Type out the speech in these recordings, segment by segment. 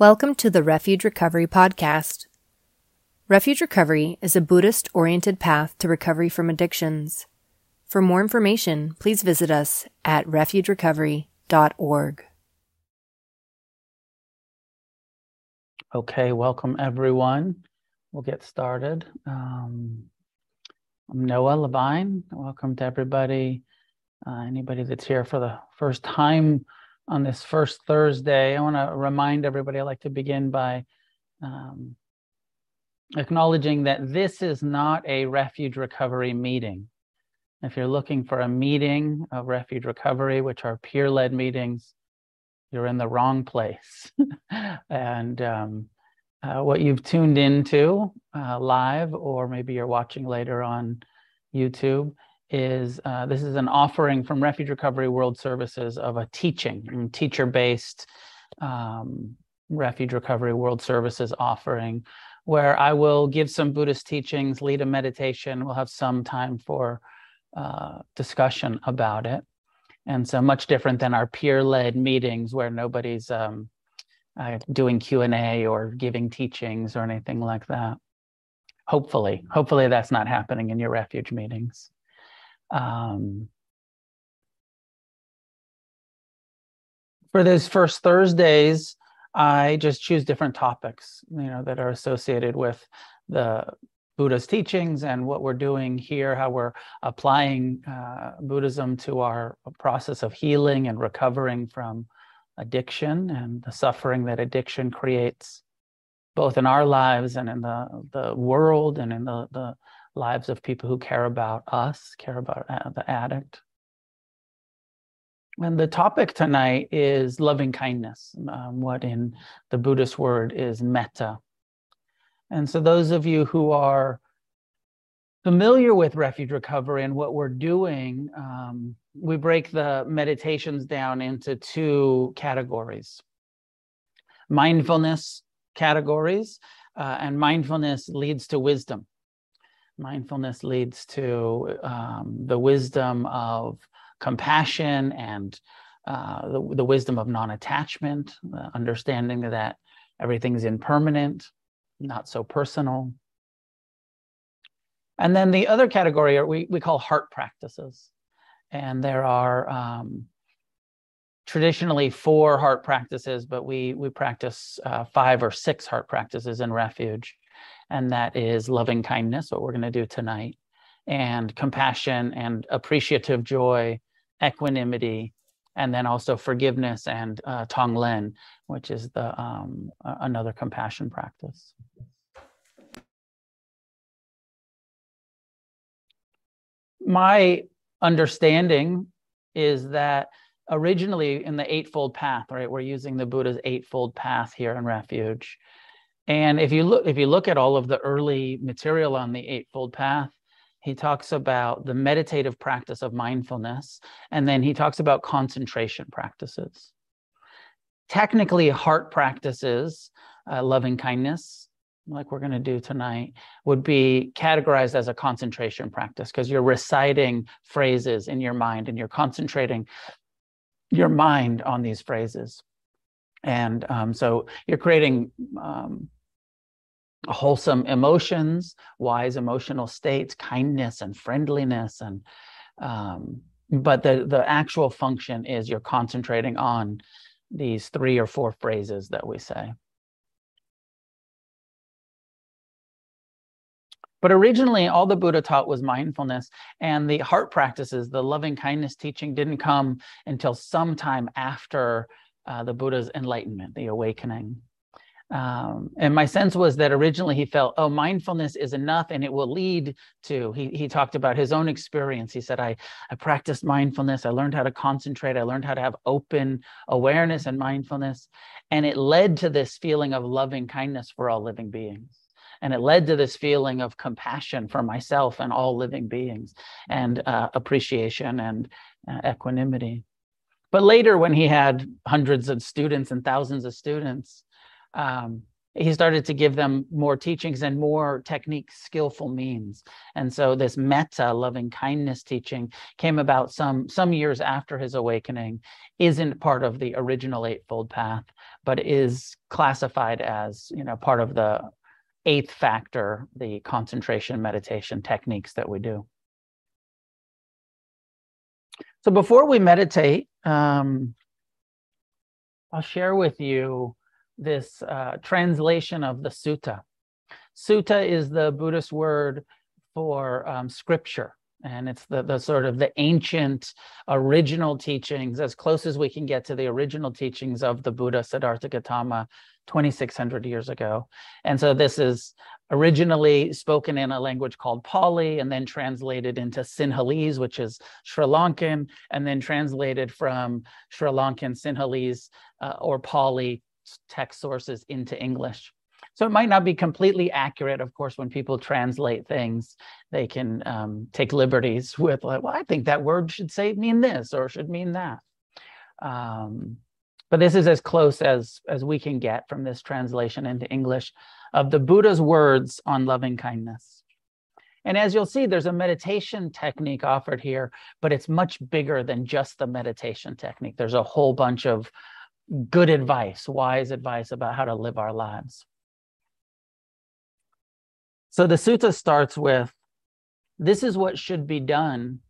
Welcome to the Refuge Recovery Podcast. Refuge Recovery is a Buddhist oriented path to recovery from addictions. For more information, please visit us at refugerecovery.org. Okay, welcome everyone. We'll get started. Um, I'm Noah Levine. Welcome to everybody. Uh, anybody that's here for the first time on this first Thursday, I want to remind everybody I like to begin by um, acknowledging that this is not a refuge recovery meeting. If you're looking for a meeting of refuge recovery, which are peer led meetings, you're in the wrong place. and um, uh, what you've tuned into uh, live, or maybe you're watching later on YouTube, is uh, this is an offering from Refuge Recovery World Services of a teaching, teacher based um, Refuge Recovery World Services offering, where I will give some Buddhist teachings, lead a meditation. We'll have some time for uh, discussion about it. And so much different than our peer-led meetings where nobody's um, uh, doing Q&A or giving teachings or anything like that. Hopefully, hopefully that's not happening in your refuge meetings. Um, for those first Thursdays, I just choose different topics, you know, that are associated with the Buddha's teachings and what we're doing here, how we're applying uh, Buddhism to our process of healing and recovering from addiction and the suffering that addiction creates, both in our lives and in the, the world and in the, the lives of people who care about us, care about uh, the addict. And the topic tonight is loving kindness, um, what in the Buddhist word is metta. And so, those of you who are familiar with refuge recovery and what we're doing, um, we break the meditations down into two categories mindfulness categories, uh, and mindfulness leads to wisdom mindfulness leads to um, the wisdom of compassion and uh, the, the wisdom of non-attachment understanding that everything's impermanent not so personal. And then the other category are we, we call heart practices. And there are um, traditionally four heart practices but we we practice uh, five or six heart practices in refuge and that is loving kindness, what we're going to do tonight, and compassion and appreciative joy, equanimity, and then also forgiveness and uh, Tonglen, which is the um, another compassion practice. My understanding is that originally in the Eightfold Path, right, we're using the Buddha's Eightfold Path here in Refuge. And if you look, if you look at all of the early material on the Eightfold Path, he talks about the meditative practice of mindfulness, and then he talks about concentration practices. Technically, heart practices, uh, loving kindness, like we're going to do tonight, would be categorized as a concentration practice because you're reciting phrases in your mind and you're concentrating your mind on these phrases. And um, so you're creating um, wholesome emotions, wise emotional states, kindness and friendliness, and um, but the the actual function is you're concentrating on these three or four phrases that we say. But originally, all the Buddha taught was mindfulness, and the heart practices, the loving kindness teaching, didn't come until sometime after uh, the Buddha's enlightenment, the awakening. Um, and my sense was that originally he felt, oh, mindfulness is enough and it will lead to, he, he talked about his own experience. He said, I, I practiced mindfulness. I learned how to concentrate. I learned how to have open awareness and mindfulness. And it led to this feeling of loving kindness for all living beings. And it led to this feeling of compassion for myself and all living beings and uh, appreciation and uh, equanimity. But later, when he had hundreds of students and thousands of students, um, he started to give them more teachings and more technique skillful means. And so this metta loving kindness teaching came about some some years after his awakening isn't part of the original eightfold path but is classified as you know part of the eighth factor the concentration meditation techniques that we do. So before we meditate um, i'll share with you this uh, translation of the sutta. Sutta is the Buddhist word for um, scripture, and it's the, the sort of the ancient original teachings, as close as we can get to the original teachings of the Buddha Siddhartha Gautama 2,600 years ago. And so this is originally spoken in a language called Pali and then translated into Sinhalese, which is Sri Lankan, and then translated from Sri Lankan Sinhalese uh, or Pali text sources into English. So it might not be completely accurate. Of course, when people translate things, they can um, take liberties with, like, well, I think that word should say mean this or should mean that. Um, but this is as close as as we can get from this translation into English of the Buddha's words on loving kindness. And as you'll see, there's a meditation technique offered here, but it's much bigger than just the meditation technique. There's a whole bunch of good advice, wise advice about how to live our lives. So the sutta starts with this is what should be done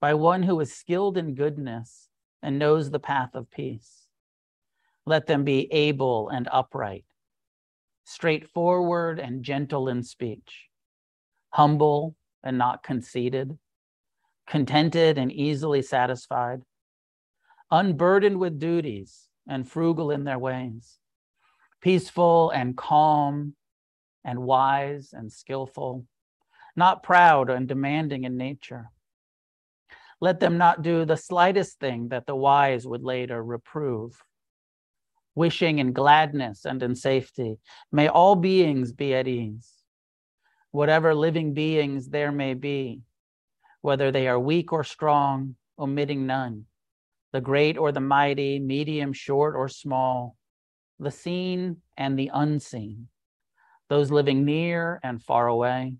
by one who is skilled in goodness and knows the path of peace. Let them be able and upright, straightforward and gentle in speech, humble and not conceited, contented and easily satisfied, unburdened with duties and frugal in their ways, peaceful and calm and wise and skillful, not proud and demanding in nature. Let them not do the slightest thing that the wise would later reprove. Wishing in gladness and in safety, may all beings be at ease. Whatever living beings there may be, whether they are weak or strong, omitting none the great or the mighty, medium, short, or small, the seen and the unseen, those living near and far away,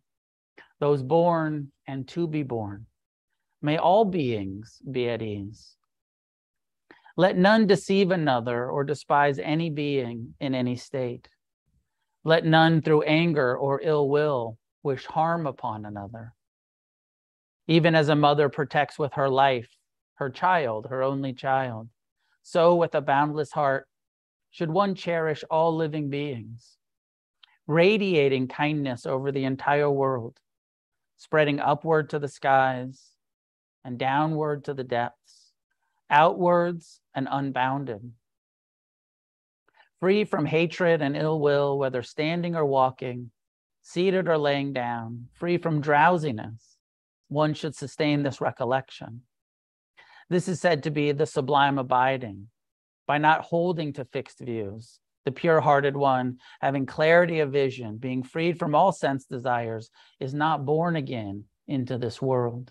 those born and to be born. May all beings be at ease. Let none deceive another or despise any being in any state. Let none through anger or ill will wish harm upon another. Even as a mother protects with her life her child, her only child. So, with a boundless heart, should one cherish all living beings, radiating kindness over the entire world, spreading upward to the skies and downward to the depths, outwards and unbounded. Free from hatred and ill will, whether standing or walking, seated or laying down, free from drowsiness, one should sustain this recollection this is said to be the sublime abiding by not holding to fixed views. The pure hearted one, having clarity of vision, being freed from all sense desires, is not born again into this world.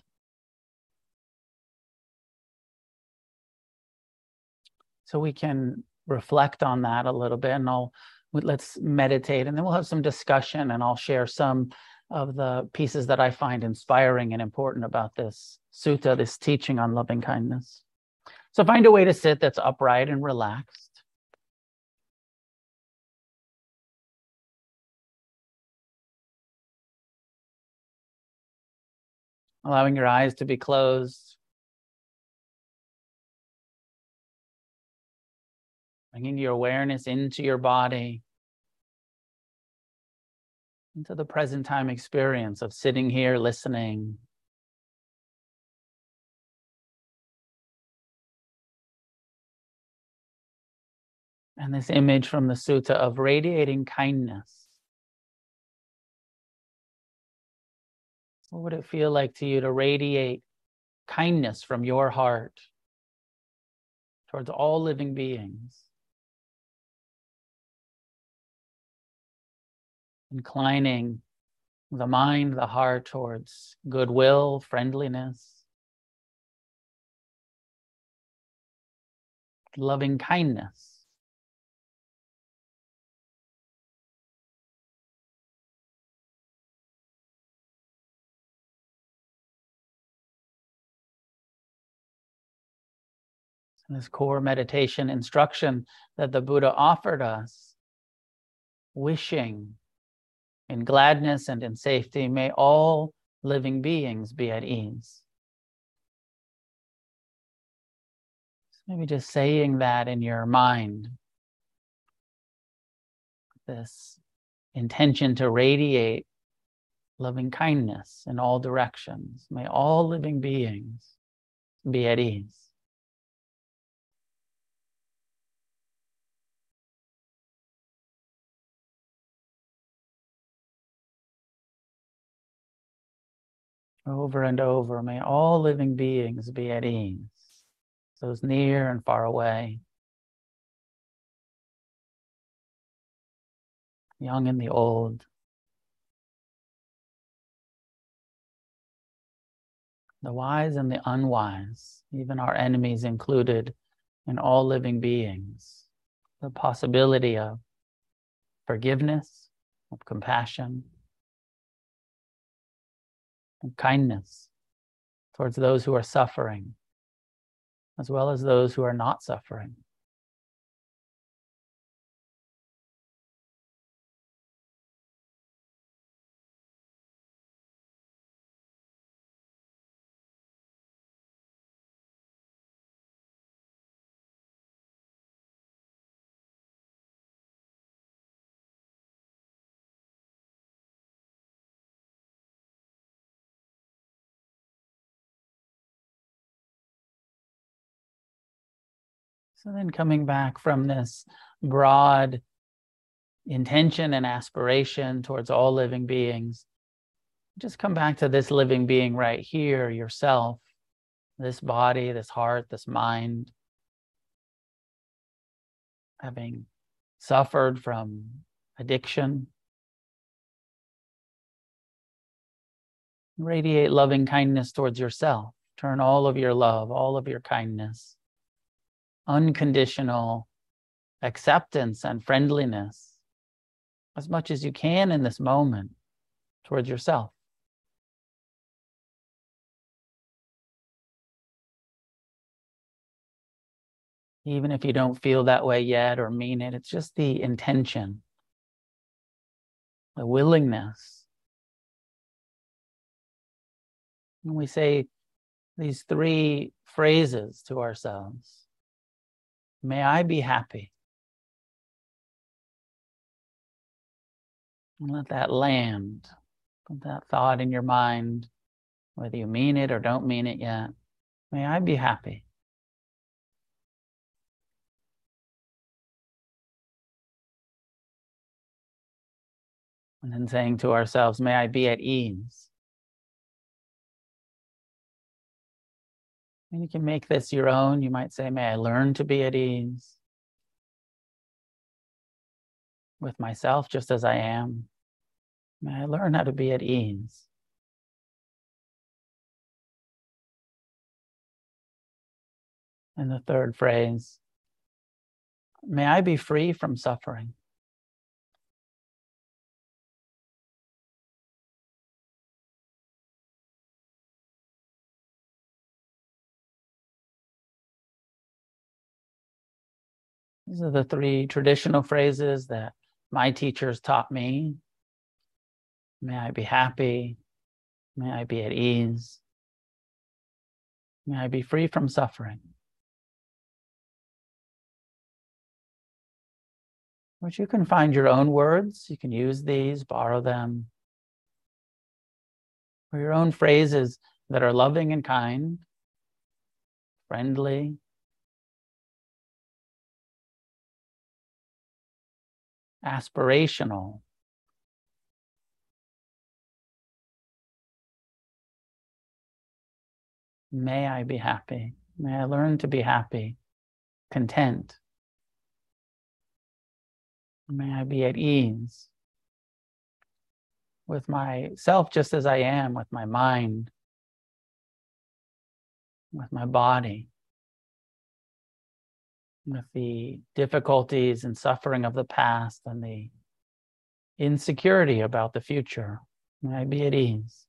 So we can reflect on that a little bit and I'll let's meditate and then we'll have some discussion and I'll share some of the pieces that I find inspiring and important about this sutta, this teaching on loving kindness. So find a way to sit that's upright and relaxed. Allowing your eyes to be closed. Bringing your awareness into your body into the present time experience of sitting here listening. And this image from the sutta of radiating kindness. What would it feel like to you to radiate kindness from your heart towards all living beings? inclining the mind, the heart towards goodwill, friendliness, loving kindness. this core meditation instruction that the Buddha offered us, wishing in gladness and in safety, may all living beings be at ease. So maybe just saying that in your mind, this intention to radiate loving kindness in all directions. May all living beings be at ease. Over and over. May all living beings be at ease, those near and far away, young and the old. The wise and the unwise, even our enemies included in all living beings, the possibility of forgiveness, of compassion, and kindness towards those who are suffering, as well as those who are not suffering. So then coming back from this broad intention and aspiration towards all living beings, just come back to this living being right here, yourself, this body, this heart, this mind, having suffered from addiction. Radiate loving kindness towards yourself. Turn all of your love, all of your kindness unconditional acceptance and friendliness as much as you can in this moment towards yourself. Even if you don't feel that way yet or mean it, it's just the intention, the willingness. And we say these three phrases to ourselves May I be happy. And let that land. Put that thought in your mind, whether you mean it or don't mean it yet. May I be happy. And then saying to ourselves, may I be at ease. And you can make this your own. You might say, May I learn to be at ease with myself just as I am. May I learn how to be at ease. And the third phrase, may I be free from suffering. These are the three traditional phrases that my teachers taught me. May I be happy. May I be at ease. May I be free from suffering. Which you can find your own words. You can use these, borrow them. Or your own phrases that are loving and kind, friendly, aspirational. May I be happy. May I learn to be happy, content. May I be at ease with myself just as I am, with my mind, with my body with the difficulties and suffering of the past and the insecurity about the future. May I be at ease.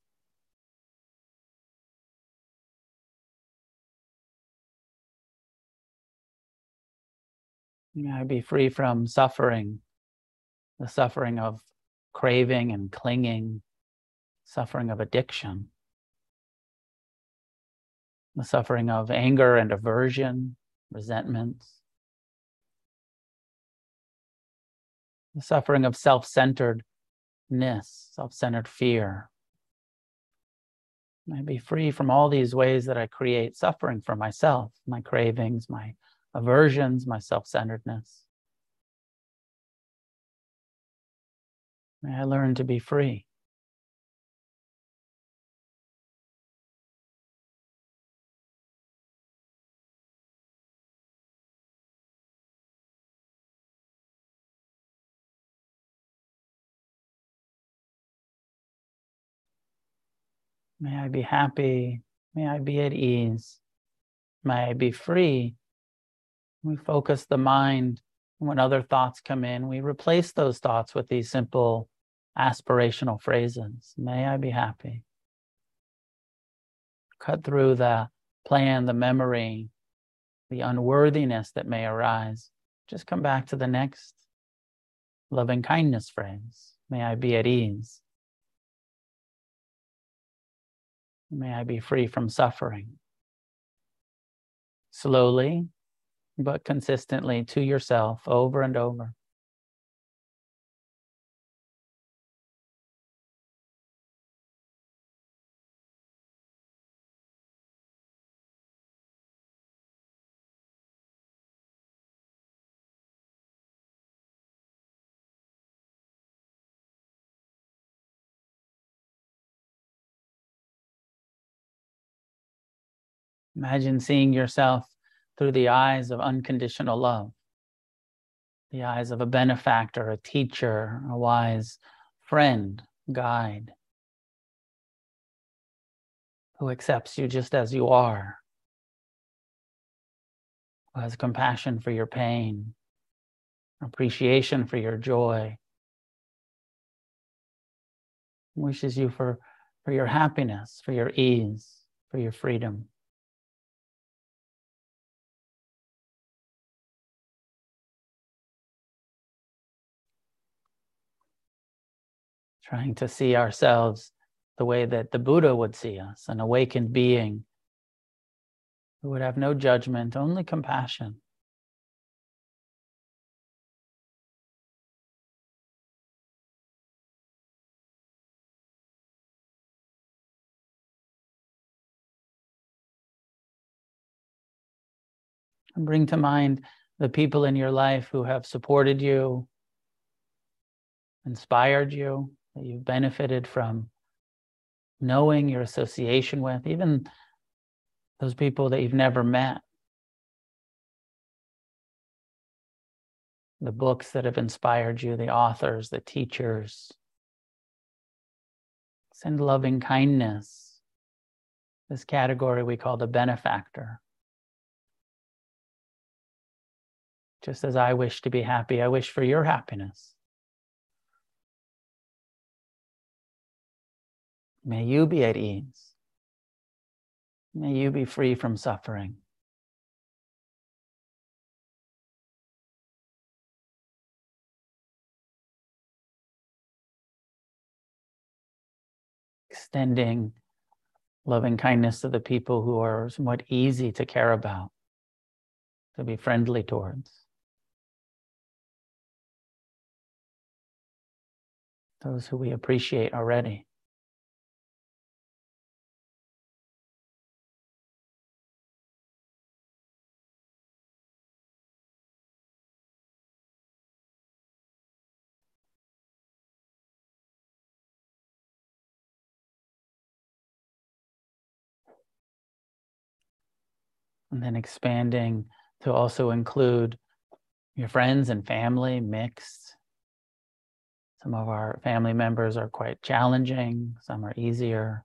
May I be free from suffering, the suffering of craving and clinging, suffering of addiction, the suffering of anger and aversion, resentments, the suffering of self centeredness, self centered fear. May I be free from all these ways that I create suffering for myself, my cravings, my aversions, my self centeredness. May I learn to be free. May I be happy. May I be at ease. May I be free. We focus the mind. When other thoughts come in, we replace those thoughts with these simple aspirational phrases. May I be happy. Cut through the plan, the memory, the unworthiness that may arise. Just come back to the next loving kindness phrase. May I be at ease. May I be free from suffering. Slowly, but consistently to yourself over and over. Imagine seeing yourself through the eyes of unconditional love, the eyes of a benefactor, a teacher, a wise friend, guide, who accepts you just as you are, who has compassion for your pain, appreciation for your joy, wishes you for, for your happiness, for your ease, for your freedom. Trying to see ourselves the way that the Buddha would see us, an awakened being who would have no judgment, only compassion. And bring to mind the people in your life who have supported you, inspired you, that you've benefited from knowing your association with, even those people that you've never met. The books that have inspired you, the authors, the teachers. Send loving kindness, this category we call the benefactor. Just as I wish to be happy, I wish for your happiness. May you be at ease. May you be free from suffering. Extending loving kindness to the people who are somewhat easy to care about, to be friendly towards. Those who we appreciate already. And then expanding to also include your friends and family mixed. Some of our family members are quite challenging, some are easier.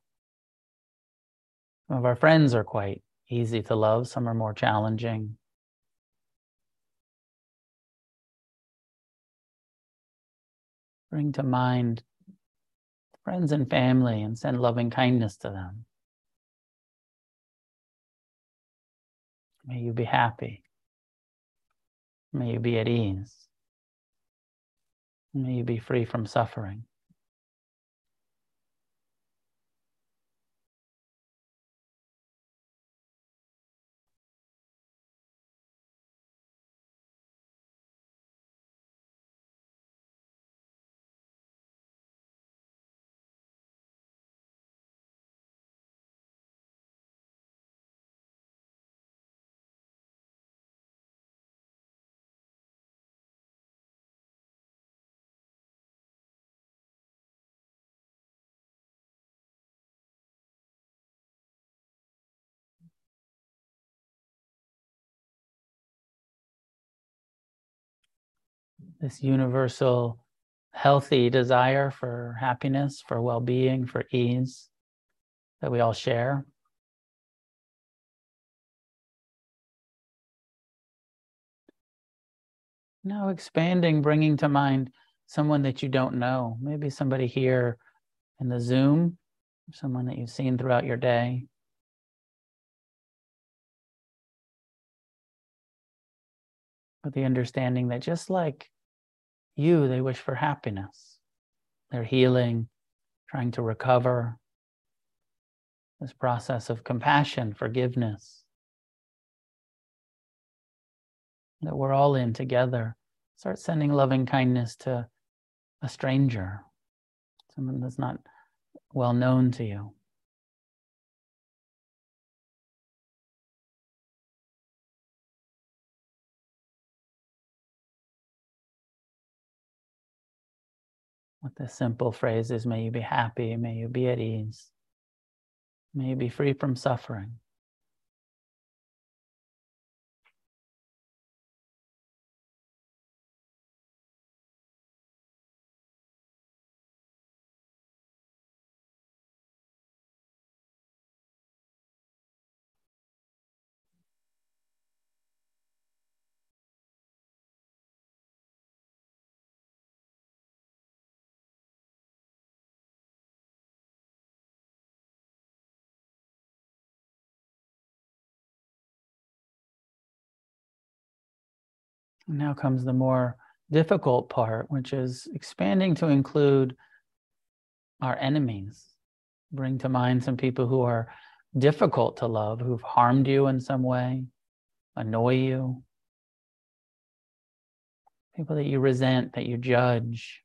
Some of our friends are quite easy to love, some are more challenging. Bring to mind friends and family and send loving kindness to them. May you be happy. May you be at ease. May you be free from suffering. This universal healthy desire for happiness, for well being, for ease that we all share. Now, expanding, bringing to mind someone that you don't know, maybe somebody here in the Zoom, someone that you've seen throughout your day. With the understanding that just like you, they wish for happiness. They're healing, trying to recover. This process of compassion, forgiveness that we're all in together. Start sending loving kindness to a stranger, someone that's not well known to you. With the simple phrases may you be happy, may you be at ease, may you be free from suffering. Now comes the more difficult part, which is expanding to include our enemies. Bring to mind some people who are difficult to love, who've harmed you in some way, annoy you, people that you resent, that you judge.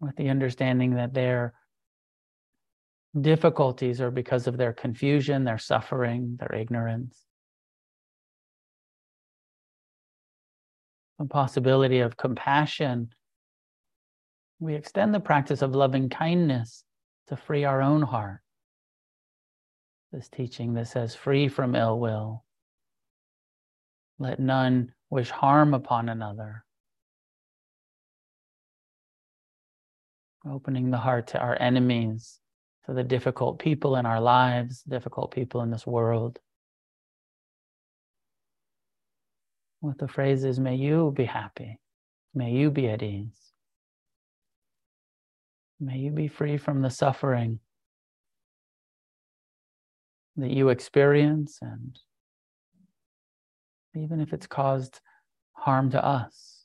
With the understanding that their difficulties are because of their confusion, their suffering, their ignorance. The possibility of compassion, we extend the practice of loving kindness to free our own heart. This teaching that says, free from ill will. Let none wish harm upon another. Opening the heart to our enemies, to the difficult people in our lives, difficult people in this world. With the phrase is, may you be happy, may you be at ease, may you be free from the suffering that you experience, and even if it's caused harm to us,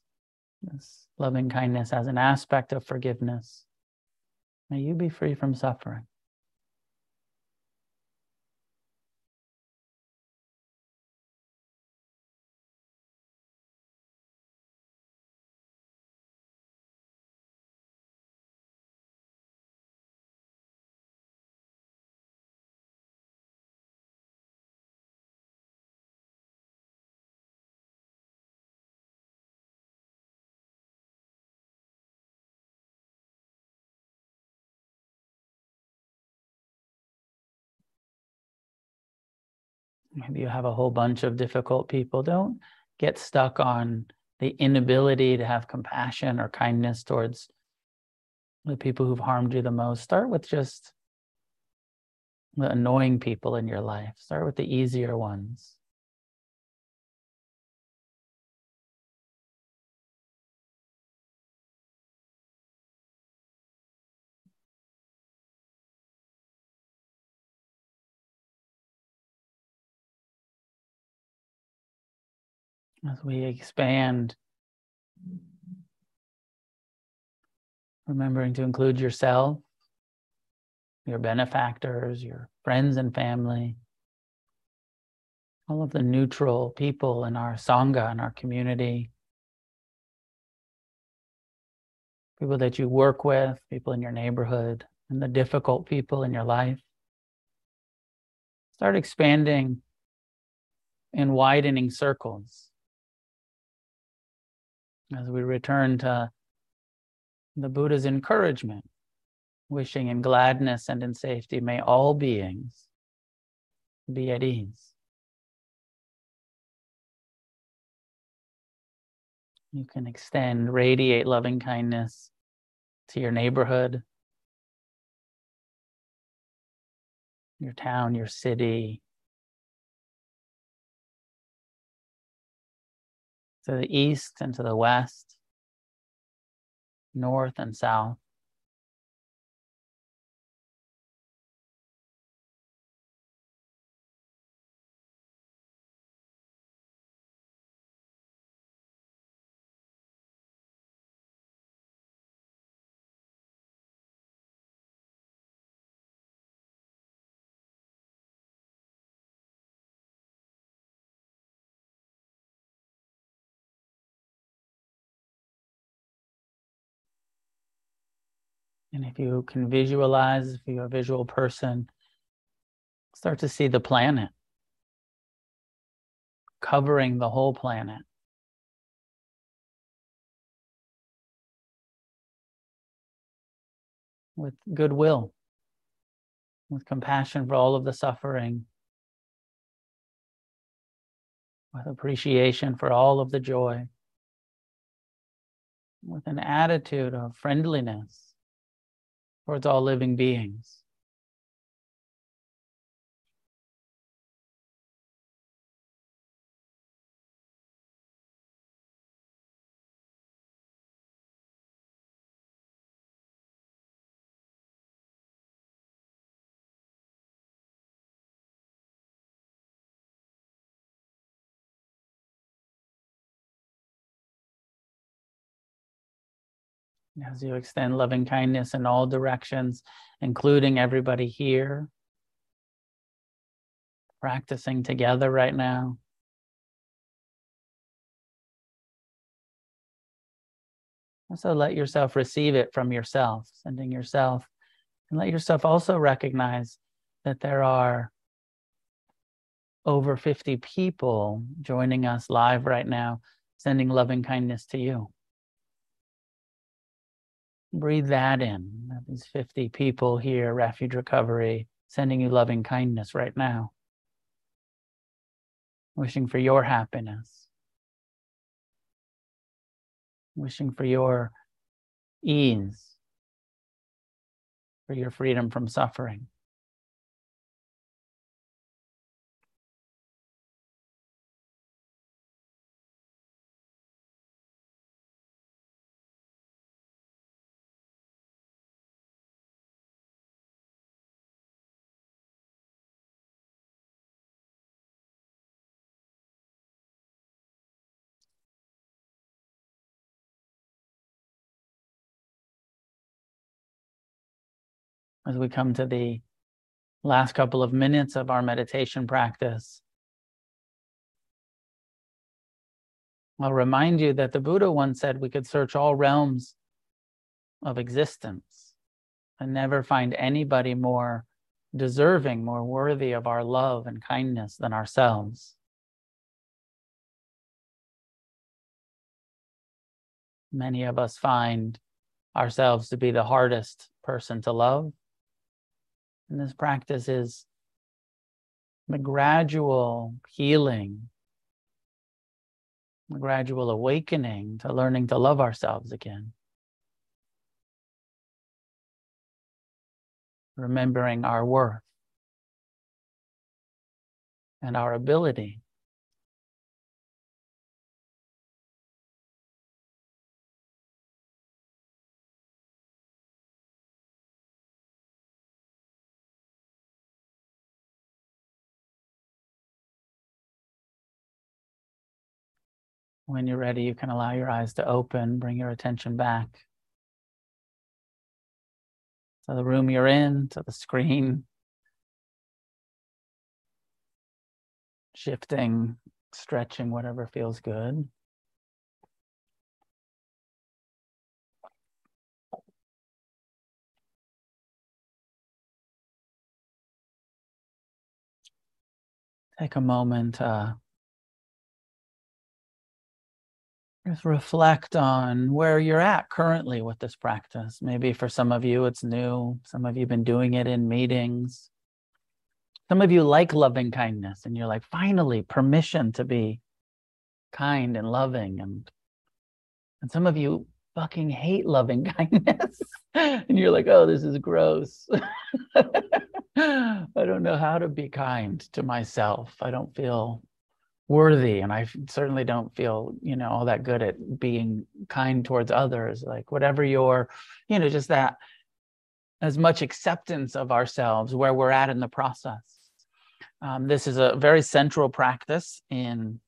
this loving kindness as an aspect of forgiveness, may you be free from suffering. Maybe you have a whole bunch of difficult people. Don't get stuck on the inability to have compassion or kindness towards the people who've harmed you the most. Start with just the annoying people in your life, start with the easier ones. As we expand, remembering to include yourself, your benefactors, your friends and family, all of the neutral people in our Sangha, in our community, people that you work with, people in your neighborhood, and the difficult people in your life. Start expanding in widening circles as we return to the Buddha's encouragement, wishing in gladness and in safety may all beings be at ease. You can extend, radiate loving kindness to your neighborhood, your town, your city, to the east and to the west, north and south. And if you can visualize, if you're a visual person, start to see the planet. Covering the whole planet. With goodwill, with compassion for all of the suffering, with appreciation for all of the joy, with an attitude of friendliness towards all living beings. As you extend loving kindness in all directions, including everybody here, practicing together right now. Also, let yourself receive it from yourself, sending yourself, and let yourself also recognize that there are over 50 people joining us live right now, sending loving kindness to you. Breathe that in. These 50 people here, Refuge Recovery, sending you loving kindness right now. Wishing for your happiness. Wishing for your ease, for your freedom from suffering. As we come to the last couple of minutes of our meditation practice. I'll remind you that the Buddha once said we could search all realms of existence and never find anybody more deserving, more worthy of our love and kindness than ourselves. Many of us find ourselves to be the hardest person to love, and this practice is the gradual healing, the gradual awakening to learning to love ourselves again. Remembering our worth and our ability When you're ready, you can allow your eyes to open, bring your attention back to the room you're in, to the screen, shifting, stretching, whatever feels good. Take a moment uh, just reflect on where you're at currently with this practice. Maybe for some of you it's new, some of you have been doing it in meetings. Some of you like loving kindness and you're like, finally, permission to be kind and loving. And, and some of you fucking hate loving kindness. and you're like, oh, this is gross. I don't know how to be kind to myself. I don't feel worthy and i certainly don't feel you know all that good at being kind towards others like whatever your you know just that as much acceptance of ourselves where we're at in the process. Um, this is a very central practice in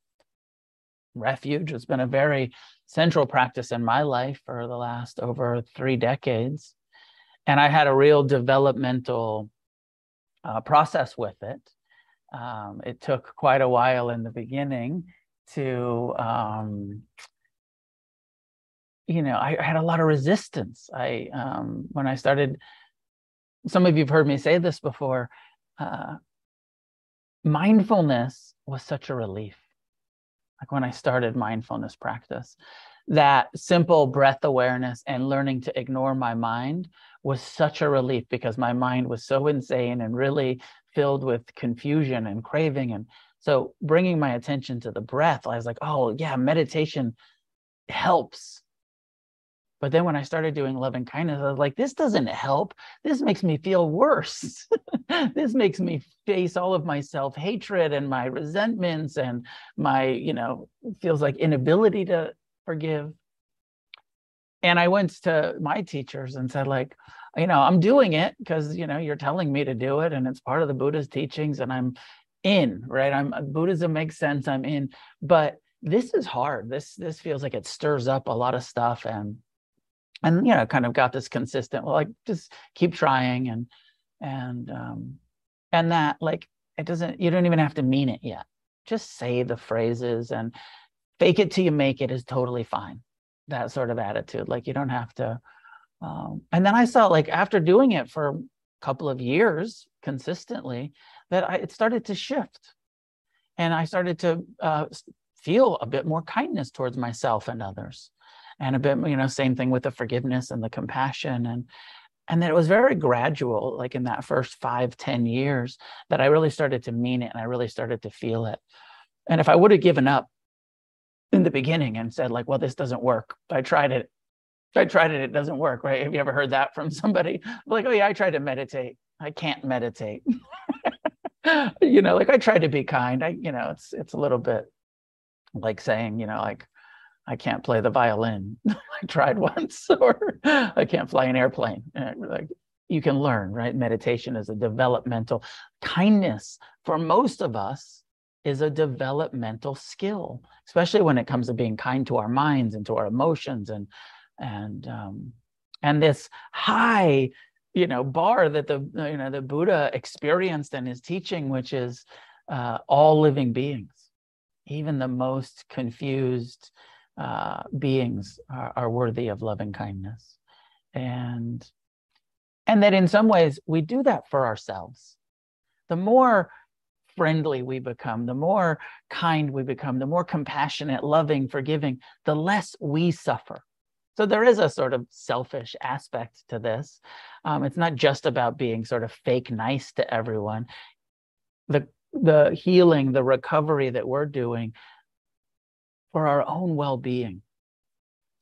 refuge. It's been a very central practice in my life for the last over three decades and i had a real developmental uh, process with it um, it took quite a while in the beginning to, um, you know, I, I, had a lot of resistance. I, um, when I started, some of you've heard me say this before, uh, mindfulness was such a relief. Like when I started mindfulness practice, that simple breath awareness and learning to ignore my mind was such a relief because my mind was so insane and really filled with confusion and craving. And so bringing my attention to the breath, I was like, oh, yeah, meditation helps. But then when I started doing loving kindness, I was like, this doesn't help. This makes me feel worse. this makes me face all of my self hatred and my resentments and my, you know, feels like inability to forgive. And I went to my teachers and said, like, you know, I'm doing it because, you know, you're telling me to do it and it's part of the Buddha's teachings and I'm in, right? I'm Buddhism makes sense. I'm in, but this is hard. This, this feels like it stirs up a lot of stuff and, and, you know, kind of got this consistent, well, like just keep trying and, and, um, and that like, it doesn't, you don't even have to mean it yet. Just say the phrases and fake it till you make it is totally fine. That sort of attitude. Like you don't have to, um, and then I saw like after doing it for a couple of years consistently, that I, it started to shift. And I started to uh, feel a bit more kindness towards myself and others. And a bit, you know, same thing with the forgiveness and the compassion. And and that it was very gradual, like in that first five, ten years, that I really started to mean it and I really started to feel it. And if I would have given up in the beginning and said, like, well, this doesn't work, I tried it I tried it, it doesn't work, right? Have you ever heard that from somebody? Like, oh yeah, I tried to meditate. I can't meditate. you know, like I tried to be kind. I, you know, it's it's a little bit like saying, you know, like I can't play the violin. I tried once, or I can't fly an airplane. Like you can learn, right? Meditation is a developmental kindness for most of us is a developmental skill, especially when it comes to being kind to our minds and to our emotions and and um, and this high you know bar that the you know the buddha experienced in his teaching which is uh, all living beings. Even the most confused uh, beings are, are worthy of loving kindness. And and that in some ways we do that for ourselves. The more friendly we become the more kind we become the more compassionate loving forgiving the less we suffer so there is a sort of selfish aspect to this. Um, it's not just about being sort of fake nice to everyone. The the healing, the recovery that we're doing for our own well-being.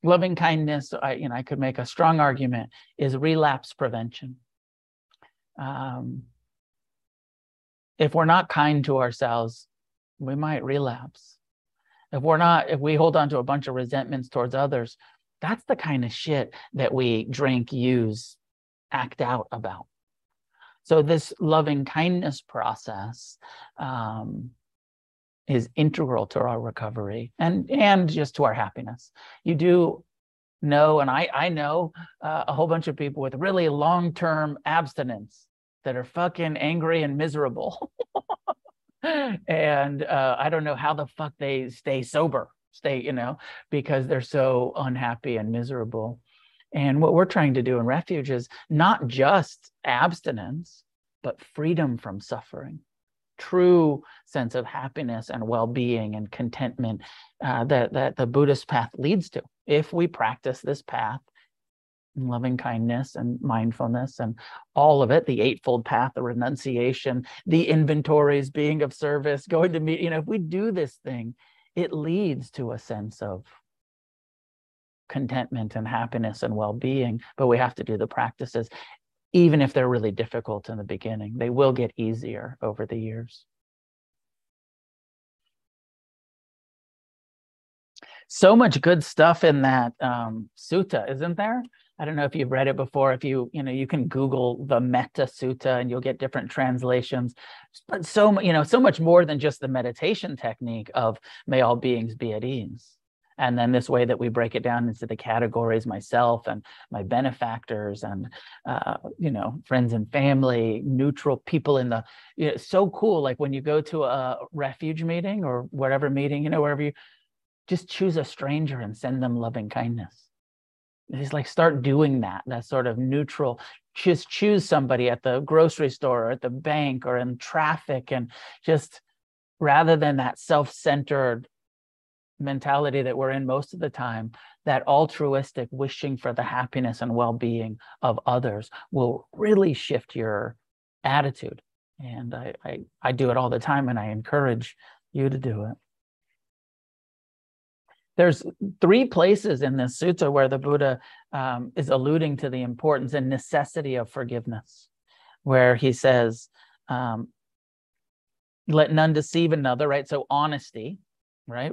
Loving kindness, I, you know, I could make a strong argument, is relapse prevention. Um, if we're not kind to ourselves, we might relapse. If we're not, if we hold on to a bunch of resentments towards others, that's the kind of shit that we drink, use, act out about. So this loving kindness process um, is integral to our recovery and and just to our happiness. You do know, and I I know uh, a whole bunch of people with really long term abstinence that are fucking angry and miserable. and uh, I don't know how the fuck they stay sober, stay, you know, because they're so unhappy and miserable. And what we're trying to do in refuge is not just abstinence, but freedom from suffering, true sense of happiness and well-being and contentment uh, that that the Buddhist path leads to. If we practice this path, loving kindness and mindfulness and all of it the eightfold path the renunciation the inventories being of service going to meet you know if we do this thing it leads to a sense of contentment and happiness and well-being but we have to do the practices even if they're really difficult in the beginning. They will get easier over the years. So much good stuff in that um, sutta isn't there I don't know if you've read it before. If you, you know, you can Google the Metta Sutta and you'll get different translations. But so, you know, so much more than just the meditation technique of may all beings be at ease. And then this way that we break it down into the categories myself and my benefactors and, uh, you know, friends and family, neutral people in the, you know, so cool. Like when you go to a refuge meeting or whatever meeting, you know, wherever you just choose a stranger and send them loving kindness just like start doing that that sort of neutral just choose somebody at the grocery store or at the bank or in traffic and just rather than that self-centered mentality that we're in most of the time that altruistic wishing for the happiness and well-being of others will really shift your attitude. And I, I i do it all the time and i encourage you to do it there's three places in this sutta where the Buddha um, is alluding to the importance and necessity of forgiveness, where he says, um, let none deceive another, right? So honesty, right?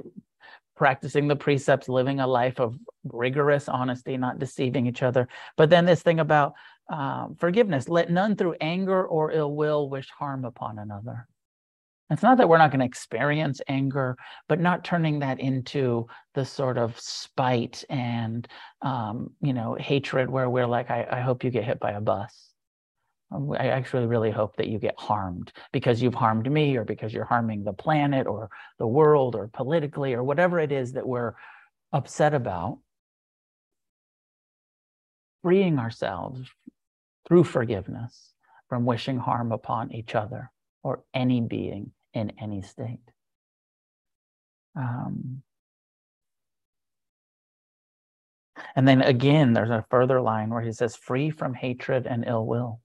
Practicing the precepts, living a life of rigorous honesty, not deceiving each other. But then this thing about um, forgiveness, let none through anger or ill will wish harm upon another. It's not that we're not going to experience anger, but not turning that into the sort of spite and um, you know hatred where we're like, I, I hope you get hit by a bus. Um, I actually really hope that you get harmed because you've harmed me or because you're harming the planet or the world or politically or whatever it is that we're upset about. Freeing ourselves through forgiveness from wishing harm upon each other or any being in any state. Um, and then again, there's a further line where he says, free from hatred and ill will.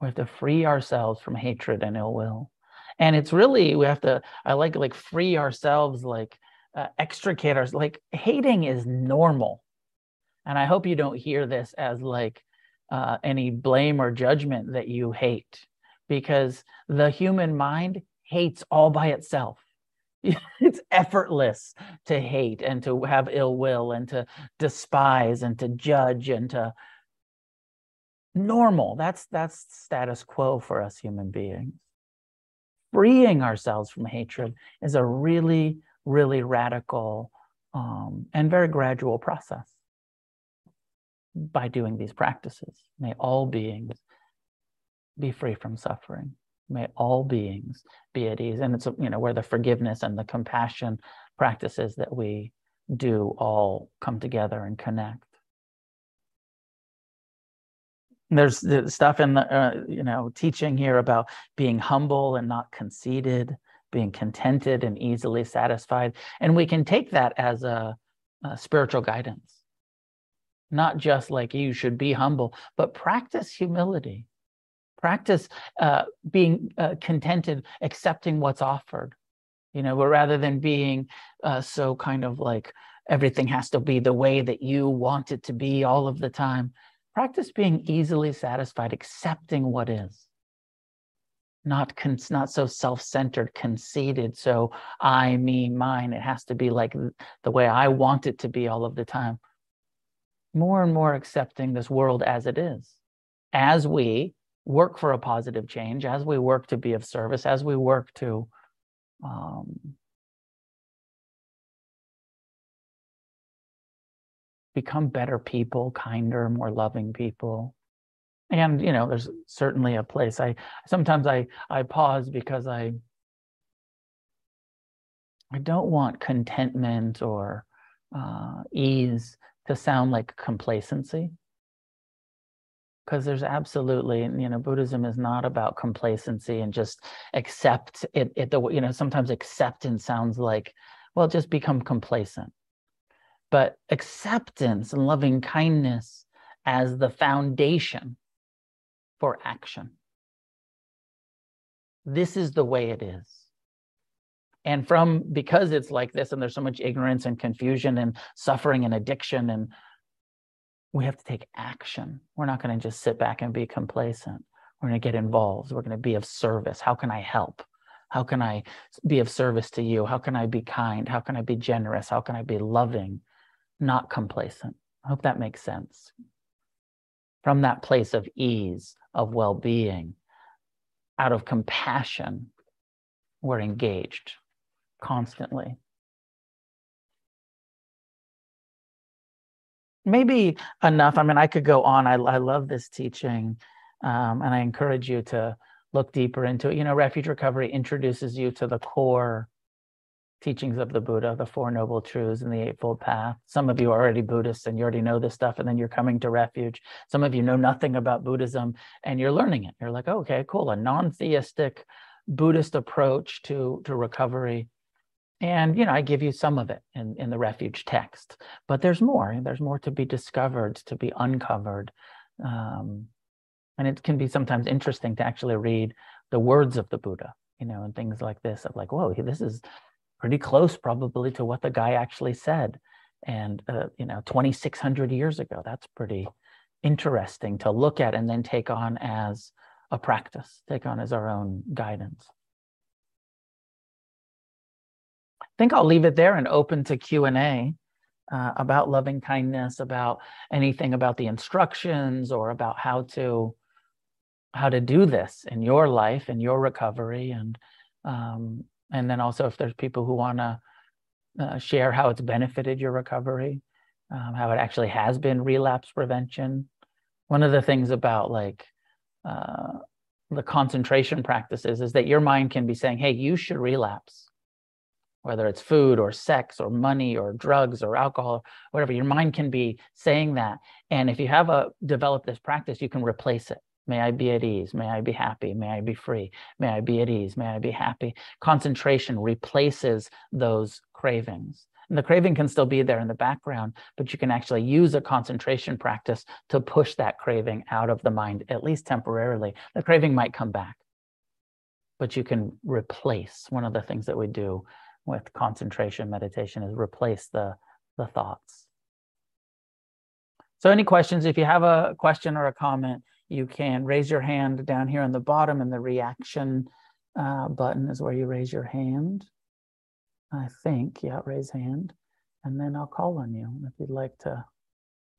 We have to free ourselves from hatred and ill will. And it's really, we have to, I like, like free ourselves, like uh, extricate ourselves. Like hating is normal. And I hope you don't hear this as like uh, any blame or judgment that you hate because the human mind hates all by itself. it's effortless to hate and to have ill will and to despise and to judge and to normal. That's that's status quo for us human beings. Freeing ourselves from hatred is a really really radical um, and very gradual process by doing these practices. May all beings be free from suffering. May all beings be at ease. And it's, you know, where the forgiveness and the compassion practices that we do all come together and connect. There's the stuff in the, uh, you know, teaching here about being humble and not conceited, being contented and easily satisfied. And we can take that as a, a spiritual guidance not just like you should be humble, but practice humility practice uh, being uh, contented, accepting what's offered, you know, but rather than being uh, so kind of like everything has to be the way that you want it to be all of the time. Practice being easily satisfied, accepting what is. Not con- not so self-centered, conceited. So I, me, mine. It has to be like the way I want it to be all of the time. More and more accepting this world as it is, as we work for a positive change, as we work to be of service, as we work to um, become better people, kinder, more loving people. And you know, there's certainly a place. I sometimes I I pause because I I don't want contentment or uh, ease to sound like complacency because there's absolutely you know buddhism is not about complacency and just accept it, it the you know sometimes acceptance sounds like well just become complacent. But acceptance and loving kindness as the foundation for action. This is the way it is. And from because it's like this and there's so much ignorance and confusion and suffering and addiction and we have to take action. We're not going to just sit back and be complacent. We're going to get involved. We're going to be of service. How can i help? How can i be of service to you? How can i be kind? How can i be generous? How can i be loving? Not complacent. I hope that makes sense. From that place of ease of well-being out of compassion we're engaged constantly. Maybe enough. I mean, I could go on. I, I love this teaching, um, and I encourage you to look deeper into it. You know, Refuge Recovery introduces you to the core teachings of the Buddha, the Four Noble Truths and the Eightfold Path. Some of you are already Buddhists and you already know this stuff, and then you're coming to Refuge. Some of you know nothing about Buddhism and you're learning it. You're like, oh, okay, cool. A non theistic Buddhist approach to, to recovery and you know i give you some of it in, in the refuge text but there's more there's more to be discovered to be uncovered. Um, and it can be sometimes interesting to actually read the words of the buddha you know and things like this of like whoa this is pretty close probably to what the guy actually said. And uh, you know 2600 years ago that's pretty interesting to look at and then take on as a practice take on as our own guidance think I'll leave it there and open to Q and A uh, about loving kindness, about anything about the instructions or about how to how to do this in your life and your recovery, and um, and then also if there's people who want to uh, share how it's benefited your recovery, um, how it actually has been relapse prevention. One of the things about like uh, the concentration practices is that your mind can be saying, "Hey, you should relapse." Whether it's food or sex or money or drugs or alcohol, whatever, your mind can be saying that. And if you have a develop this practice, you can replace it. May I be at ease. May I be happy. May I be free. May I be at ease. May I be happy. Concentration replaces those cravings. And the craving can still be there in the background, but you can actually use a concentration practice to push that craving out of the mind, at least temporarily. The craving might come back, but you can replace one of the things that we do with concentration meditation is replace the, the thoughts. So any questions, if you have a question or a comment, you can raise your hand down here on the bottom and the reaction uh, button is where you raise your hand. I think, yeah, raise hand. And then I'll call on you if you'd like to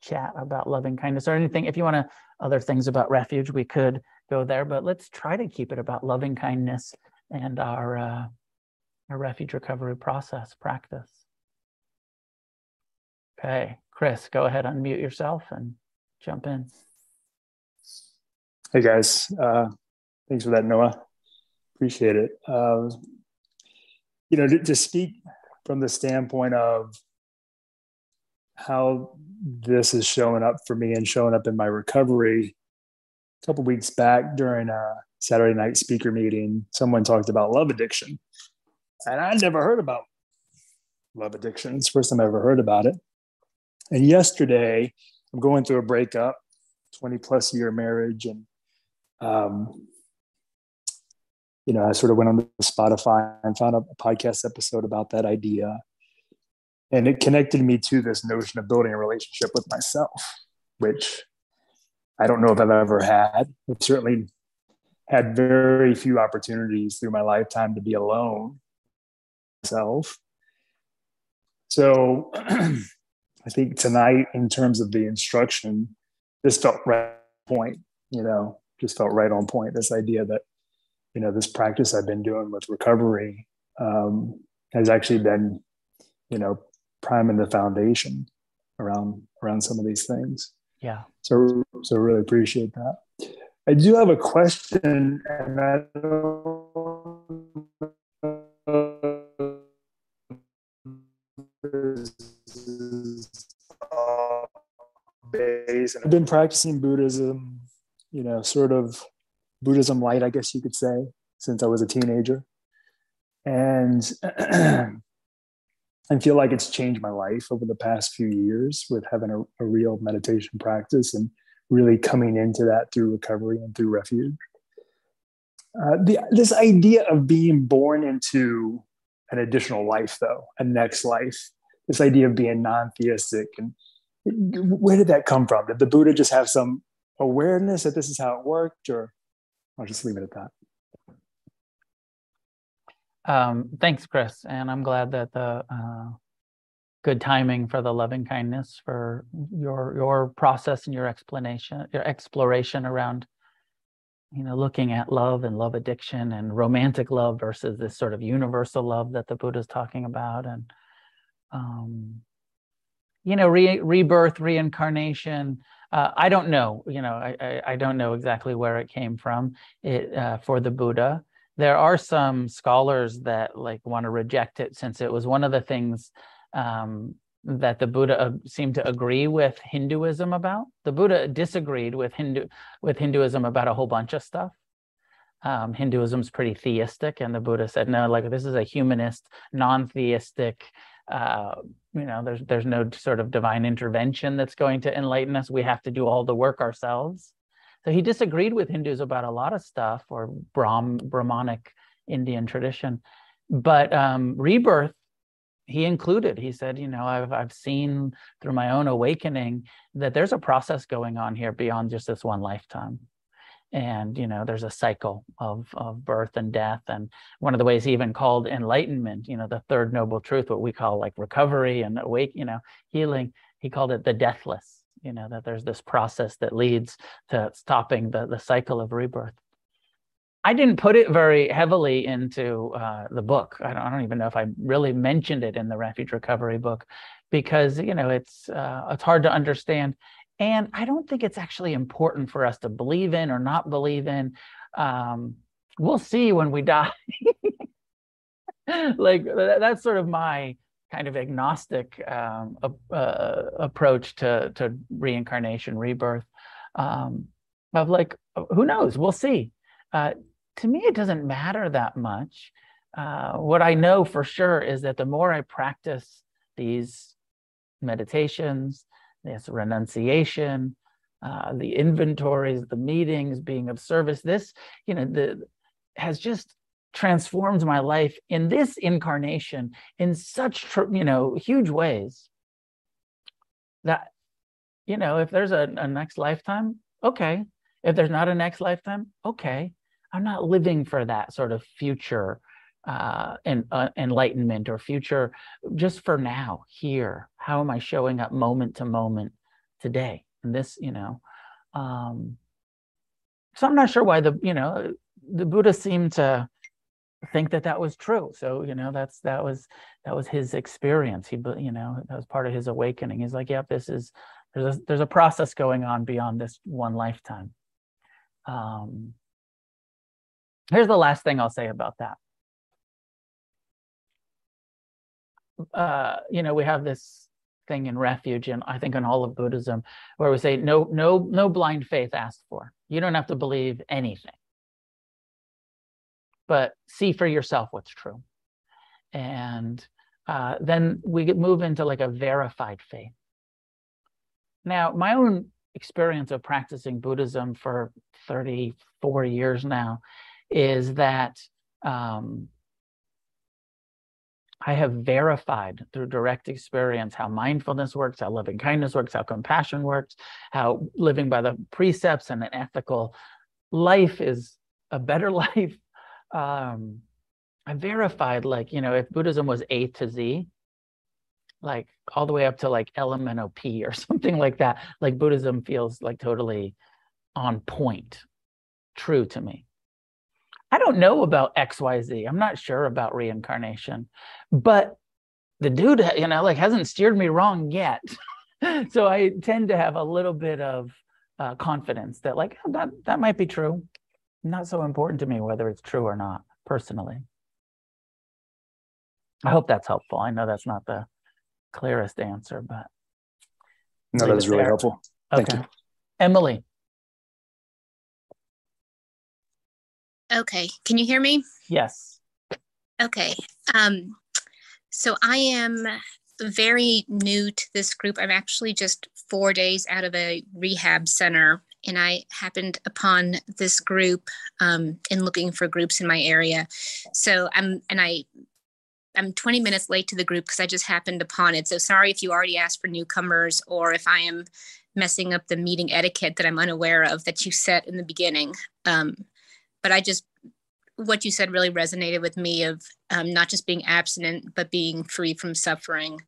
chat about loving kindness or anything. If you want to, other things about refuge, we could go there, but let's try to keep it about loving kindness and our uh, a refuge recovery process practice. Okay, Chris, go ahead, unmute yourself and jump in. Hey guys, uh, thanks for that, Noah. Appreciate it. Uh, you know, to, to speak from the standpoint of how this is showing up for me and showing up in my recovery. A couple weeks back during a Saturday night speaker meeting, someone talked about love addiction and I never heard about love addiction. It's the first time I ever heard about it. And yesterday, I'm going through a breakup, 20 plus year marriage, and um, you know, I sort of went on to Spotify and found a podcast episode about that idea. And it connected me to this notion of building a relationship with myself, which I don't know if I've ever had. I've certainly had very few opportunities through my lifetime to be alone myself. So I think tonight, in terms of the instruction, this felt right point, you know, just felt right on point. This idea that, you know, this practice I've been doing with recovery um, has actually been, you know, priming the foundation around around some of these things. Yeah. So so really appreciate that. I do have a question, and I don't I've been practicing Buddhism, you know, sort of Buddhism light, I guess you could say, since I was a teenager. And I feel like it's changed my life over the past few years with having a, a real meditation practice and really coming into that through recovery and through refuge. Uh, the, this idea of being born into an additional life, though, a next life, this idea of being non theistic, and where did that come from? Did the Buddha just have some awareness that this is how it worked, or I'll just leave it at that? Um, thanks, Chris, and I'm glad that the uh, good timing for the loving kindness for your your process and your explanation, your exploration around, you know, looking at love and love addiction and romantic love versus this sort of universal love that the Buddha is talking about, and um, you know, re- rebirth, reincarnation. Uh, I don't know, you know, I, I, I don't know exactly where it came from it, uh, for the Buddha there are some scholars that like want to reject it since it was one of the things um, that the Buddha uh, seemed to agree with Hinduism about. The Buddha disagreed with Hindu with Hinduism about a whole bunch of stuff. Um, Hinduism's pretty theistic, and the Buddha said, "No, like this is a humanist, non-theistic. Uh, you know, there's there's no sort of divine intervention that's going to enlighten us. We have to do all the work ourselves." So he disagreed with Hindus about a lot of stuff or Brahm, Brahmanic Indian tradition. But um, rebirth, he included. He said, you know, I've, I've seen through my own awakening that there's a process going on here beyond just this one lifetime. And, you know, there's a cycle of, of birth and death. And one of the ways he even called enlightenment, you know, the third noble truth, what we call like recovery and awake, you know, healing, he called it the deathless you know that there's this process that leads to stopping the, the cycle of rebirth i didn't put it very heavily into uh, the book I don't, I don't, even know if i really mentioned it in the refuge recovery book because you know it's uh, it's hard to understand and i don't think it's actually important for us to believe in or not believe in um, we'll see when we die like that's sort of my kind of agnostic um, uh, approach to to reincarnation, rebirth. Um, of like, who knows? We'll see. Uh, to me, it doesn't matter that much. Uh, what I know for sure is that the more I practice these meditations, this renunciation, uh, the inventories, the meetings, being of service, this, you know, the has just transformed my life in this incarnation in such you know huge ways that you know if there's a, a next lifetime okay. If there's not a next lifetime okay. I'm not living for that sort of future uh, and uh, enlightenment or future just for now here. How am i showing up moment to moment today? And this you know um so i'm not sure why the you know the buddha seemed to think that that was true. So you know that's that was that was his experience. He you know that was part of his awakening. He's like yep this is there's a there's a process going on beyond this one lifetime. Um here's the last thing i'll say about that uh you know we have this thing in refuge and i think in all of buddhism where we say no no no blind faith asked for you don't have to believe anything but see for yourself what's true. And uh, then we move into like a verified faith. Now, my own experience of practicing Buddhism for 34 years now is that um, I have verified through direct experience how mindfulness works, how loving kindness works, how compassion works, how living by the precepts and an ethical life is a better life um, I verified like, you know, if Buddhism was A to Z, like all the way up to like element LMNOP or something like that, like Buddhism feels like totally on point, true to me. I don't know about XYZ. I'm not sure about reincarnation, but the dude, you know, like hasn't steered me wrong yet. so I tend to have a little bit of uh, confidence that like oh, that that might be true. Not so important to me whether it's true or not personally. I hope that's helpful. I know that's not the clearest answer, but no, that was really helpful. Thank okay. you. Emily. Okay. Can you hear me? Yes. Okay. Um, so I am very new to this group. I'm actually just four days out of a rehab center, and I happened upon this group um, in looking for groups in my area. So I'm, and I, I'm 20 minutes late to the group because I just happened upon it. So sorry if you already asked for newcomers or if I am messing up the meeting etiquette that I'm unaware of that you set in the beginning. Um, but I just what you said really resonated with me of um, not just being abstinent but being free from suffering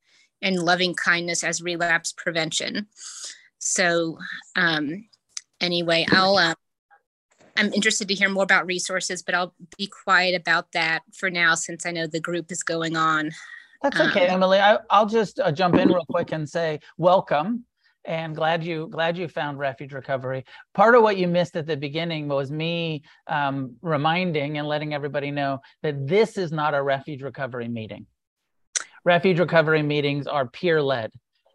and loving kindness as relapse prevention. So um, anyway i'll uh, i'm interested to hear more about resources but i'll be quiet about that for now since i know the group is going on. That's okay um, emily. I, will just uh, jump in real quick and say welcome and glad you glad you found refuge recovery. Part of what you missed at the beginning was me um, reminding and letting everybody know that this is not a refuge recovery meeting. Refuge recovery meetings are peer led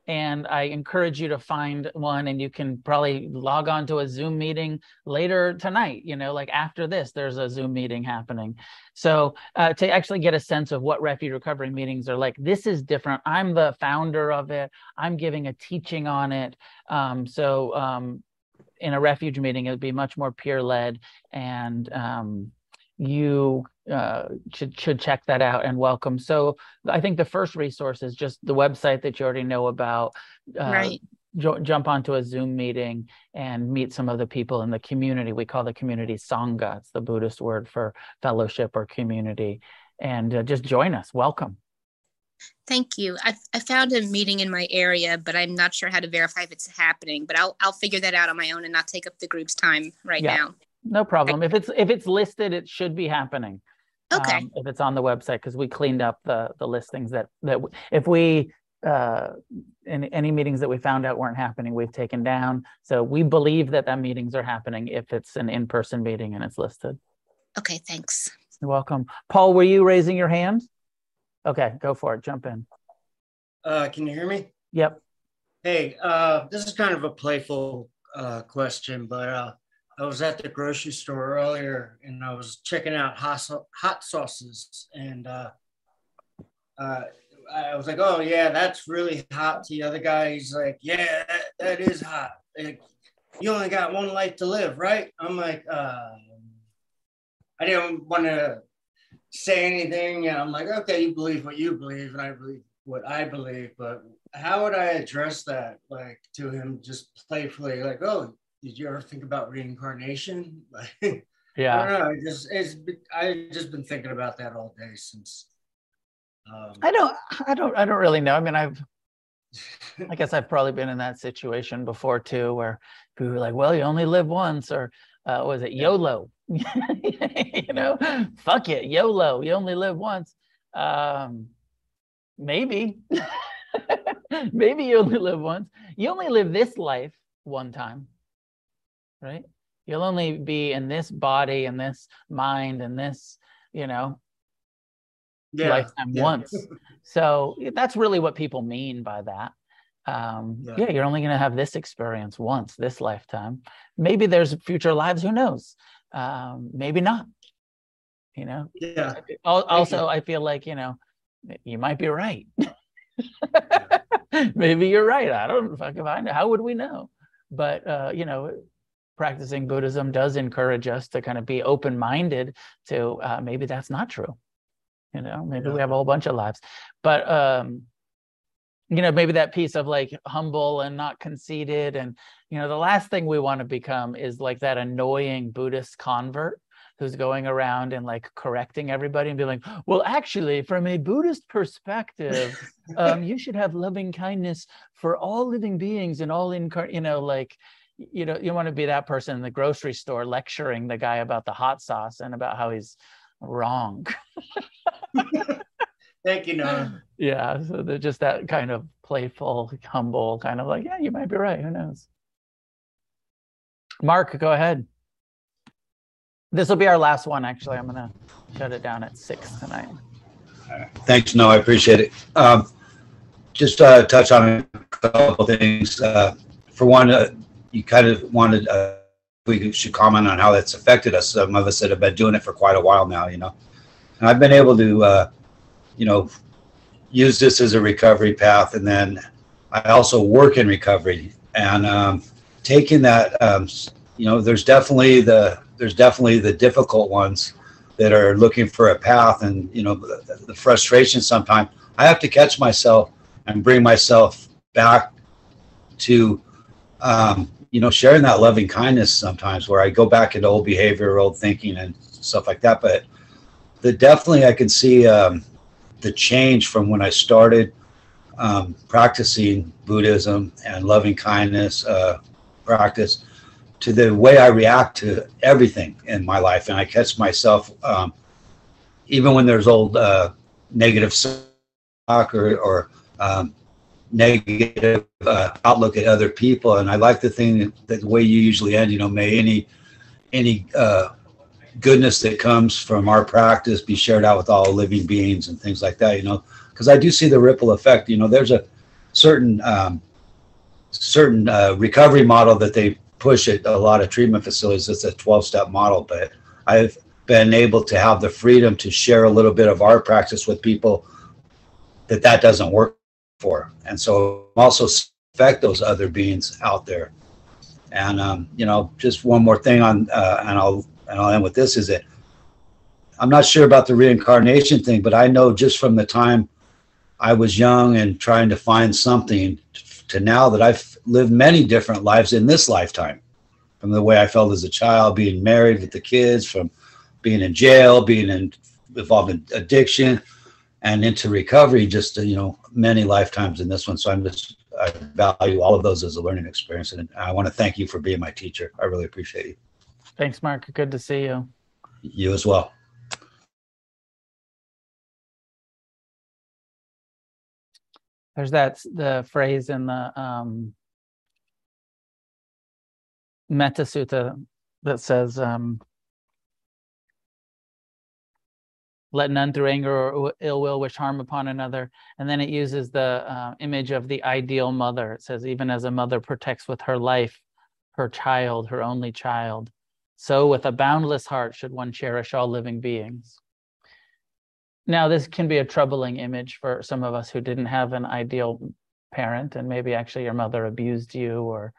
and I encourage you to find one and you can probably log on to a Zoom meeting later tonight, you know, like after this, there's a Zoom meeting happening. So uh, to actually get a sense of what refuge recovery meetings are like, this is different. I'm the founder of it. I'm giving a teaching on it. Um, so um, in a refuge meeting, it would be much more peer led and um, you uh, should should check that out and welcome. So I think the first resource is just the website that you already know about. Uh, right. Jo- jump onto a Zoom meeting and meet some of the people in the community. We call the community sangha. It's the Buddhist word for fellowship or community. And uh, just join us. Welcome. Thank you. I, I found a meeting in my area, but I'm not sure how to verify if it's happening. But I'll I'll figure that out on my own and not take up the group's time right yeah. now. No problem. If it's if it's listed, it should be happening. Okay. Um, if it's on the website, because we cleaned up the the listings that that if we uh any, any meetings that we found out weren't happening, we've taken down. So we believe that that meetings are happening if it's an in person meeting and it's listed. Okay. Thanks. You're welcome. Paul, were you raising your hand? Okay, go for it. Jump in. Uh, can you hear me? Yep. Hey, uh, this is kind of a playful uh, question, but uh, I was at the grocery store earlier and I was checking out hot, sauces and uh, uh, I was like, oh yeah, that's really hot. To the other guy, he's like, yeah, that, that is hot. Like, you only got one life to live, right? I'm like, uh, I didn't want to say anything. And I'm like, okay, you believe what you believe, and I believe what I believe. But how would I address that, like, to him just playfully, like, oh, did you ever think about reincarnation? yeah. I don't know. I just it's I just been thinking about that all day since. Um, I don't. I don't. I don't really know. I mean, I've. I guess I've probably been in that situation before too, where people are like, "Well, you only live once," or uh, was it YOLO? you know, fuck it, YOLO. You only live once. Um, maybe, maybe you only live once. You only live this life one time right? You'll only be in this body and this mind and this, you know, yeah, lifetime yeah. once. so that's really what people mean by that. Um, yeah. yeah, you're only going to have this experience once, this lifetime. Maybe there's future lives. Who knows? Um, maybe not. You know. Yeah. Also, I feel like you know, you might be right. maybe you're right. I don't fucking find it. How would we know? But uh, you know, practicing Buddhism does encourage us to kind of be open minded to uh, maybe that's not true. You know, maybe yeah. we have a whole bunch of lives, but um, you know, maybe that piece of like humble and not conceited, and you know, the last thing we want to become is like that annoying Buddhist convert who's going around and like correcting everybody and be like, well, actually, from a Buddhist perspective, um, you should have loving kindness for all living beings and all incarnate, you know, like you know you want to be that person in the grocery store lecturing the guy about the hot sauce and about how he's wrong Thank you, Noah. yeah so they're just that kind of playful humble kind of like yeah you might be right who knows mark go ahead this will be our last one actually i'm gonna shut it down at six tonight Thanks, Noah, I appreciate it. Um, just uh, touch on a couple things. Uh, for one, uh, you kind of wanted uh, we should comment on how that's affected us. Some of us that have been doing it for quite a while now, you know, and I've been able to, uh, you know, use this as a recovery path, and then I also work in recovery and um, taking that. Um, you know, there's definitely the there's definitely the difficult ones that are looking for a path and you know the, the frustration sometimes i have to catch myself and bring myself back to um, you know sharing that loving kindness sometimes where i go back into old behavior old thinking and stuff like that but the definitely i can see um, the change from when i started um, practicing buddhism and loving kindness uh, practice to the way I react to everything in my life. And I catch myself, um, even when there's old uh, negative talk or, or um, negative uh, outlook at other people. And I like the thing that, the way you usually end, you know, may any, any uh, goodness that comes from our practice be shared out with all living beings and things like that, you know, because I do see the ripple effect. You know, there's a certain, um, certain uh, recovery model that they push at a lot of treatment facilities. It's a 12 step model, but I've been able to have the freedom to share a little bit of our practice with people that that doesn't work for. And so also affect those other beings out there. And, um, you know, just one more thing on, uh, and I'll, and I'll end with this is that I'm not sure about the reincarnation thing, but I know just from the time I was young and trying to find something to now that I've lived many different lives in this lifetime from the way I felt as a child, being married with the kids, from being in jail, being in, involved in addiction, and into recovery. Just you know, many lifetimes in this one. So I'm just I value all of those as a learning experience, and I want to thank you for being my teacher. I really appreciate you. Thanks, Mark. Good to see you. You as well. There's that the phrase in the um, Metta Sutta that says, um, "Let none through anger or ill will wish harm upon another." And then it uses the uh, image of the ideal mother. It says, "Even as a mother protects with her life her child, her only child, so with a boundless heart should one cherish all living beings." Now, this can be a troubling image for some of us who didn't have an ideal parent, and maybe actually your mother abused you or,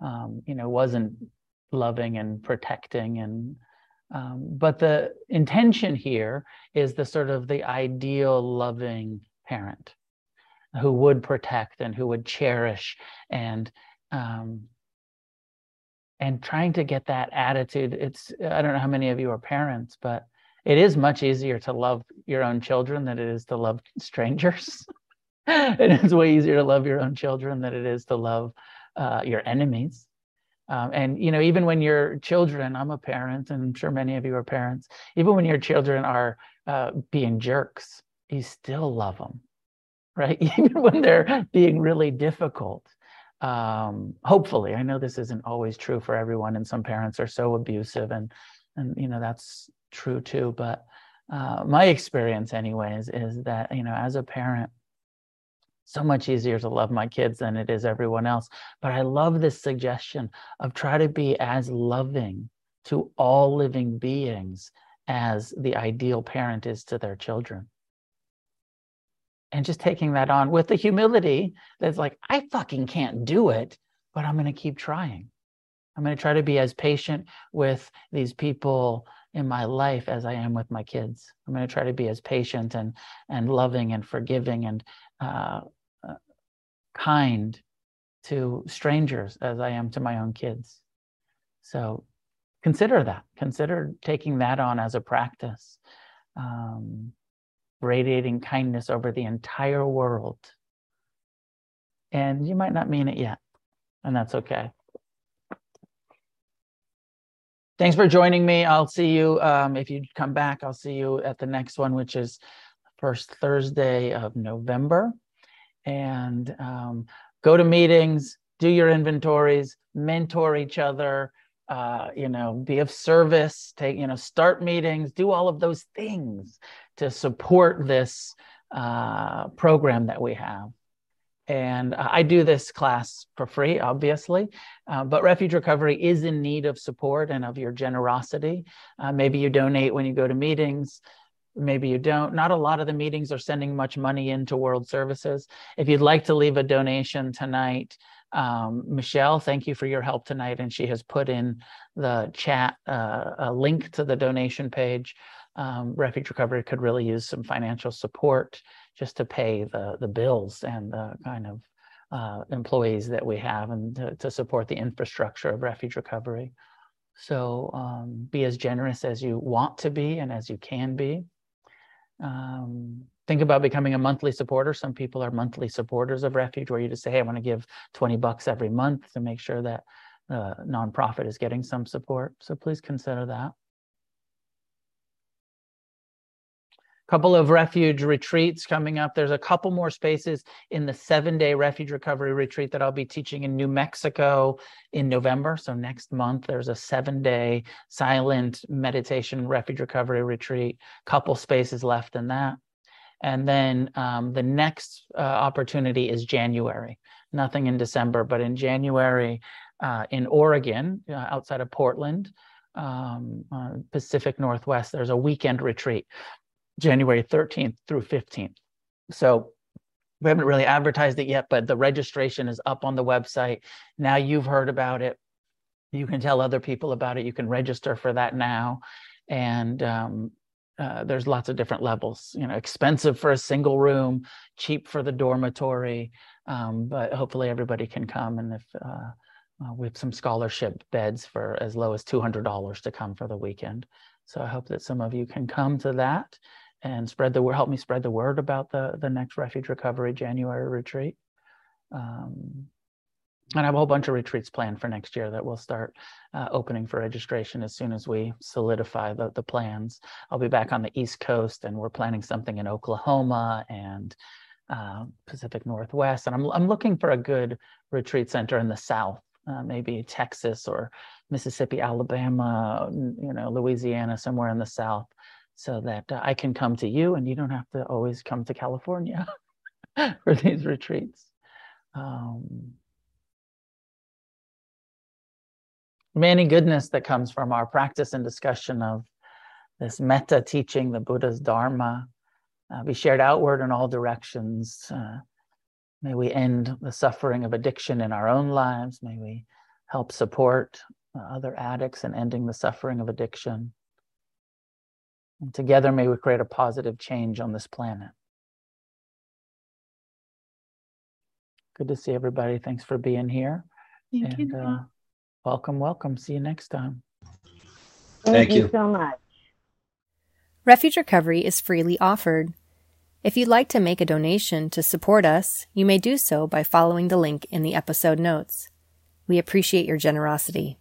um, you know, wasn't loving and protecting. And um, but the intention here is the sort of the ideal loving parent who would protect and who would cherish and um, and trying to get that attitude. It's I don't know how many of you are parents, but it is much easier to love your own children than it is to love strangers. it is way easier to love your own children than it is to love uh, your enemies. Um, and you know, even when your children, I'm a parent, and I'm sure many of you are parents. Even when your children are uh, being jerks, you still love them, right? even when they're being really difficult. Um, hopefully, I know this isn't always true for everyone, and some parents are so abusive, and and you know that's true too. But uh, my experience, anyways, is that you know, as a parent, so much easier to love my kids than it is everyone else. But I love this suggestion of try to be as loving to all living beings as the ideal parent is to their children. And just taking that on with the humility that's like, I fucking can't do it, but I'm going to keep trying. I'm going to try to be as patient with these people in my life as I am with my kids. I'm going to try to be as patient and and loving and forgiving and uh, kind to strangers as I am to my own kids. So consider that. Consider taking that on as a practice, um, radiating kindness over the entire world. And you might not mean it yet, and that's okay. thanks for joining me. I'll see you um, if you come back. I'll see you at the next one, which is first Thursday of November. And um, go to meetings, do your inventories, mentor each other. Uh, you know, be of service. Take you know, start meetings. Do all of those things to support this uh, program that we have. And I do this class for free, obviously, uh, but Refuge Recovery is in need of support and of your generosity. Uh, maybe you donate when you go to meetings, maybe you don't. Not a lot of the meetings are sending much money into World Services. If you'd like to leave a donation tonight, um, Michelle, thank you for your help tonight. And she has put in the chat uh, a link to the donation page. Um, Refuge Recovery could really use some financial support just to pay the the bills and the kind of uh, employees that we have and to, to, support the infrastructure of refuge recovery. So um, be as generous as you want to be and as you can be. Um, think about becoming a monthly supporter. Some people are monthly supporters of refuge where you just say, hey, I want to give 20 bucks every month to make sure that the nonprofit is getting some support. So please consider that. Couple of refuge retreats coming up. There's a couple more spaces in the seven day refuge recovery retreat that I'll be teaching in New Mexico in November. So next month, there's a seven day silent meditation refuge recovery retreat, couple spaces left in that. And then um, the next uh, opportunity is January. Nothing in December, but in January uh, in Oregon, uh, outside of Portland, um, uh, Pacific Northwest, there's a weekend retreat. January 13th through 15th. So we haven't really advertised it yet, but the registration is up on the website. Now you've heard about it. You can tell other people about it. You can register for that now. And um, uh, there's lots of different levels, you know, expensive for a single room, cheap for the dormitory. Um, but hopefully everybody can come. And if uh, uh, we have some scholarship beds for as low as $200 to come for the weekend. So I hope that some of you can come to that and spread the word, help me spread the word about the, the next Refuge Recovery January retreat. Um, and I have a whole bunch of retreats planned for next year that will start uh, opening for registration as soon as we solidify the, the plans. I'll be back on the East Coast and we're planning something in Oklahoma and uh, Pacific Northwest. And I'm, I'm looking for a good retreat center in the South, uh, maybe Texas or Mississippi, Alabama, you know, Louisiana, somewhere in the South so that uh, I can come to you and you don't have to always come to California for these retreats. Um, many goodness that comes from our practice and discussion of this metta teaching, the Buddha's Dharma, uh, be shared outward in all directions. Uh, may we end the suffering of addiction in our own lives. May we help support uh, other addicts in ending the suffering of addiction. And together, may we create a positive change on this planet. Good to see everybody. Thanks for being here. Thank and, you. Uh, welcome, welcome. See you next time. Thank, Thank you. you so much. Refuge Recovery is freely offered. If you'd like to make a donation to support us, you may do so by following the link in the episode notes. We appreciate your generosity.